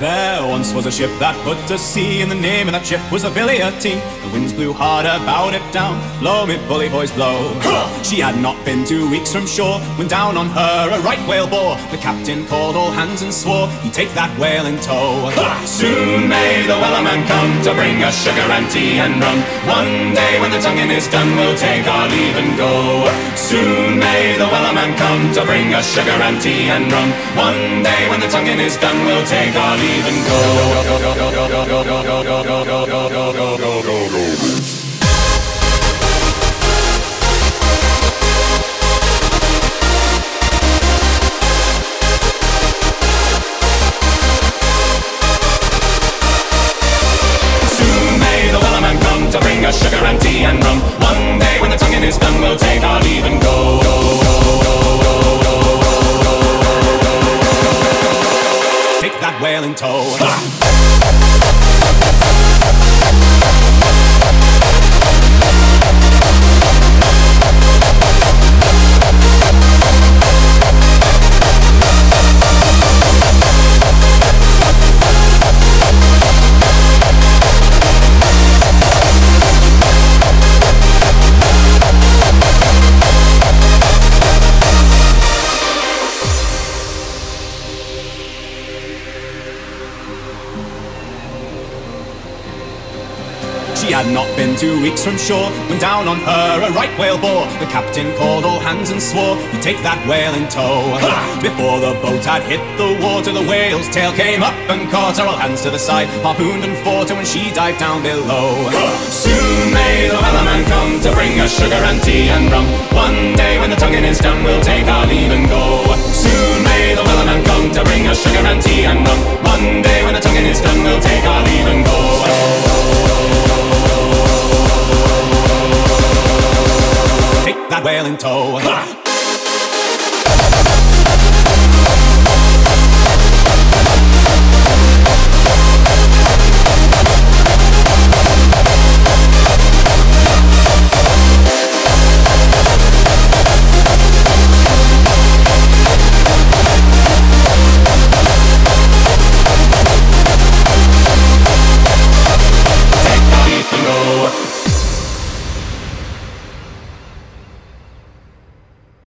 There once was a ship that put to sea, and the name of that ship was the Billy T. The winds blew hard about it down, blow me bully boys blow. she had not been two weeks from shore when down on her a right whale bore. The captain called all hands and swore he'd take that whale in tow. Soon may the wellerman come to bring us sugar and tea and rum. One day when the tonguing is done, we'll take our leave and go. Soon may the wellerman come to bring us sugar and tea and rum. One day when the tonguing is done, we'll take our leave sugar and tea and rum. One day when the tonguing is done, we'll take whale in. She had not been two weeks from shore when down on her a right whale bore. The captain called all hands and swore he'd take that whale in tow. Before the boat had hit the water, the whale's tail came up and caught her. All hands to the side, harpooned and fought her when she dived down below. Soon may the wellerman come to bring us sugar and tea and rum. One day when the tonguing is done, we'll take our leave and go. Soon may the wellerman come to bring us sugar and tea and rum. One day when the tonguing is done, we'll take our leave and go. tail and toe.